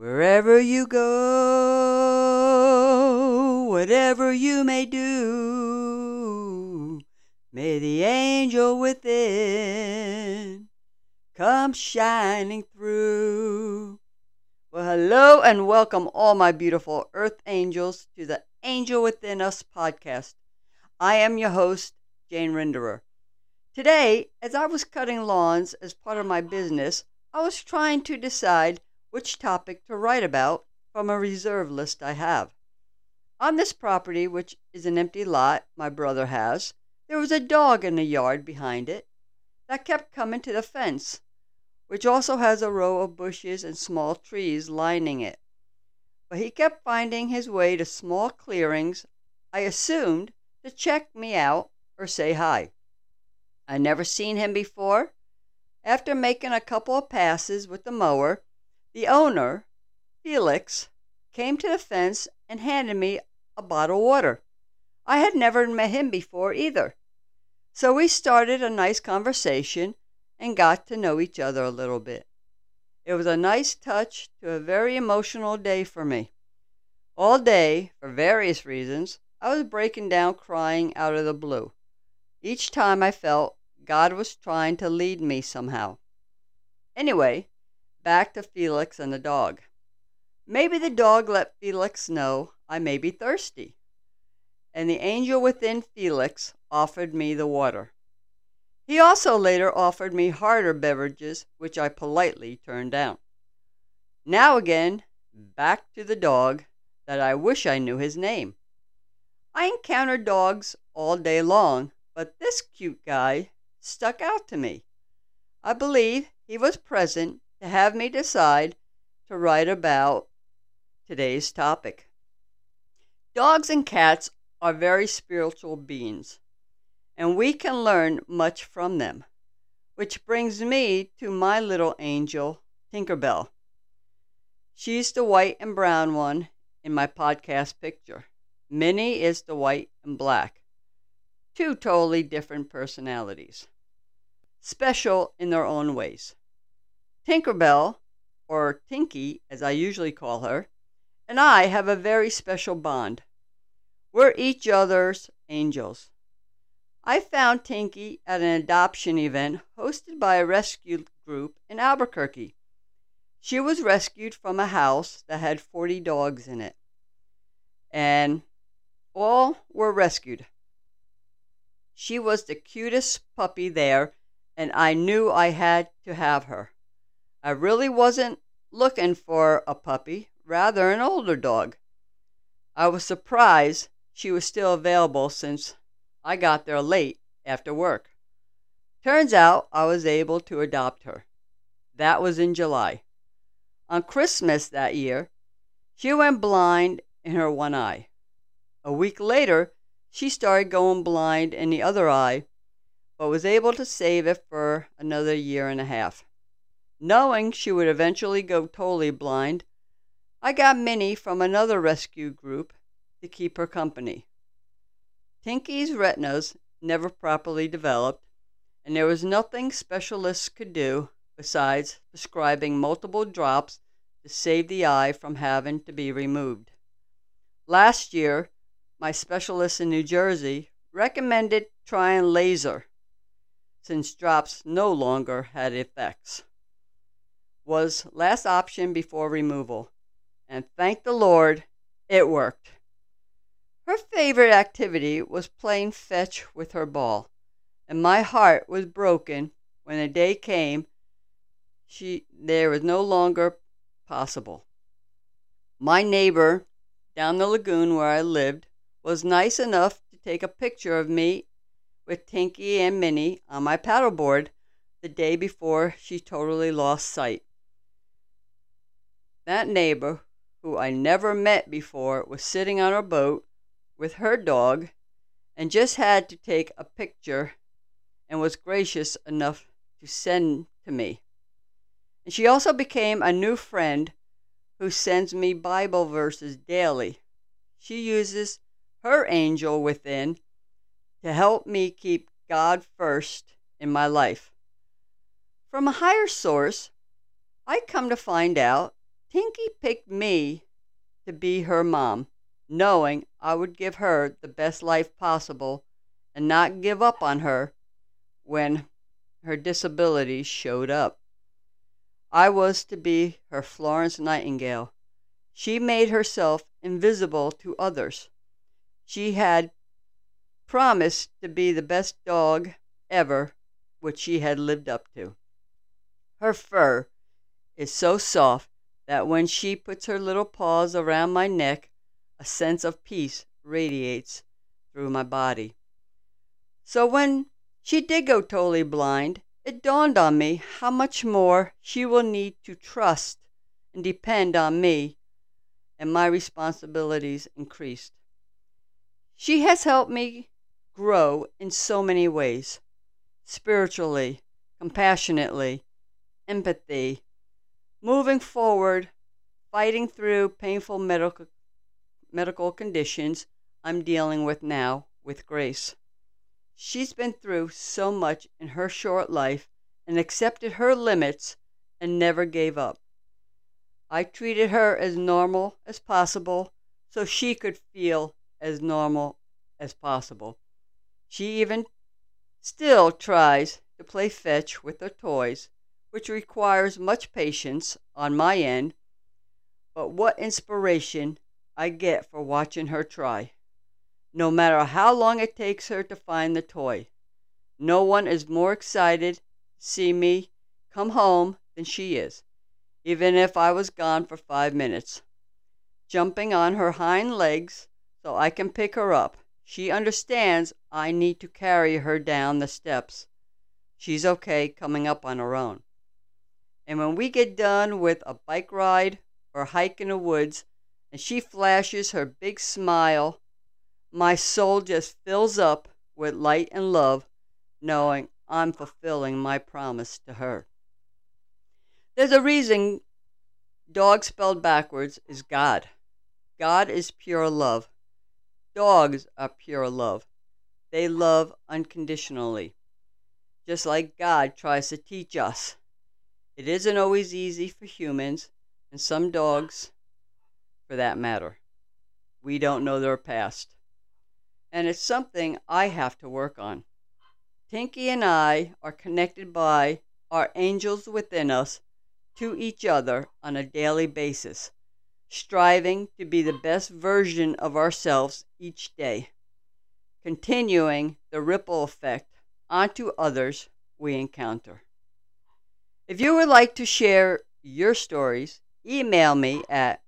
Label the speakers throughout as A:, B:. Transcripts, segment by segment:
A: Wherever you go, whatever you may do, may the angel within come shining through. Well, hello and welcome, all my beautiful earth angels, to the Angel Within Us podcast. I am your host, Jane Rinderer. Today, as I was cutting lawns as part of my business, I was trying to decide which topic to write about from a reserve list I have. On this property, which is an empty lot my brother has, there was a dog in the yard behind it that kept coming to the fence, which also has a row of bushes and small trees lining it. But he kept finding his way to small clearings, I assumed, to check me out or say hi. I never seen him before. After making a couple of passes with the mower, the owner, Felix, came to the fence and handed me a bottle of water. I had never met him before either. So we started a nice conversation and got to know each other a little bit. It was a nice touch to a very emotional day for me. All day, for various reasons, I was breaking down crying out of the blue. Each time I felt God was trying to lead me somehow. Anyway, back to Felix and the dog. Maybe the dog let Felix know I may be thirsty, and the angel within Felix offered me the water. He also later offered me harder beverages, which I politely turned down. Now again, back to the dog that I wish I knew his name. I encounter dogs all day long, but this cute guy stuck out to me. I believe he was present to have me decide to write about today's topic. Dogs and cats are very spiritual beings, and we can learn much from them, which brings me to my little angel, Tinkerbell. She's the white and brown one in my podcast picture. Minnie is the white and black two totally different personalities, special in their own ways. Tinkerbell, or Tinkie as I usually call her, and I have a very special bond. We're each other's angels. I found Tinkie at an adoption event hosted by a rescue group in Albuquerque. She was rescued from a house that had 40 dogs in it, and all were rescued. She was the cutest puppy there, and I knew I had to have her. I really wasn't looking for a puppy, rather an older dog. I was surprised she was still available since I got there late after work. Turns out I was able to adopt her. That was in July. On Christmas that year, she went blind in her one eye. A week later, she started going blind in the other eye, but was able to save it for another year and a half. Knowing she would eventually go totally blind, I got Minnie from another rescue group to keep her company. Tinkie's retinas never properly developed, and there was nothing specialists could do besides prescribing multiple drops to save the eye from having to be removed. Last year, my specialist in New Jersey recommended trying laser since drops no longer had effects. Was last option before removal, and thank the Lord it worked. Her favorite activity was playing fetch with her ball, and my heart was broken when the day came she there was no longer possible. My neighbor down the lagoon where I lived was nice enough to take a picture of me with Tinkie and Minnie on my paddleboard the day before she totally lost sight. That neighbor, who I never met before, was sitting on her boat with her dog and just had to take a picture and was gracious enough to send to me. And she also became a new friend who sends me Bible verses daily. She uses her angel within to help me keep God first in my life. From a higher source, I come to find out Tinkie picked me to be her mom, knowing I would give her the best life possible and not give up on her when her disabilities showed up. I was to be her Florence Nightingale. She made herself invisible to others. She had promised to be the best dog ever, which she had lived up to. Her fur is so soft that when she puts her little paws around my neck, a sense of peace radiates through my body. So when she did go totally blind, it dawned on me how much more she will need to trust and depend on me, and my responsibilities increased. She has helped me grow in so many ways spiritually, compassionately, empathy, moving forward, fighting through painful medical, medical conditions I'm dealing with now with grace. She's been through so much in her short life and accepted her limits and never gave up. I treated her as normal as possible so she could feel as normal as possible. She even still tries to play fetch with her toys which requires much patience on my end, but what inspiration I get for watching her try. No matter how long it takes her to find the toy, no one is more excited to see me come home than she is, even if I was gone for five minutes. Jumping on her hind legs so I can pick her up, she understands I need to carry her down the steps. She's okay coming up on her own. And when we get done with a bike ride or hike in the woods and she flashes her big smile, my soul just fills up with light and love, knowing I'm fulfilling my promise to her. There's a reason dog spelled backwards is God. God is pure love. Dogs are pure love. They love unconditionally, just like God tries to teach us. It isn't always easy for humans, and some dogs, for that matter. We don't know their past. And it's something I have to work on. Tinkie and I are connected by our angels within us to each other on a daily basis, striving to be the best version of ourselves each day, continuing the ripple effect onto others we encounter. If you would like to share your stories, email me at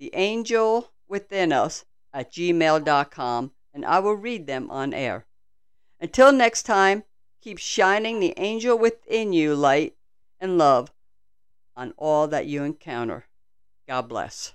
A: theangelwithinus at gmail.com and I will read them on air. Until next time, keep shining the angel within you light and love on all that you encounter. God bless.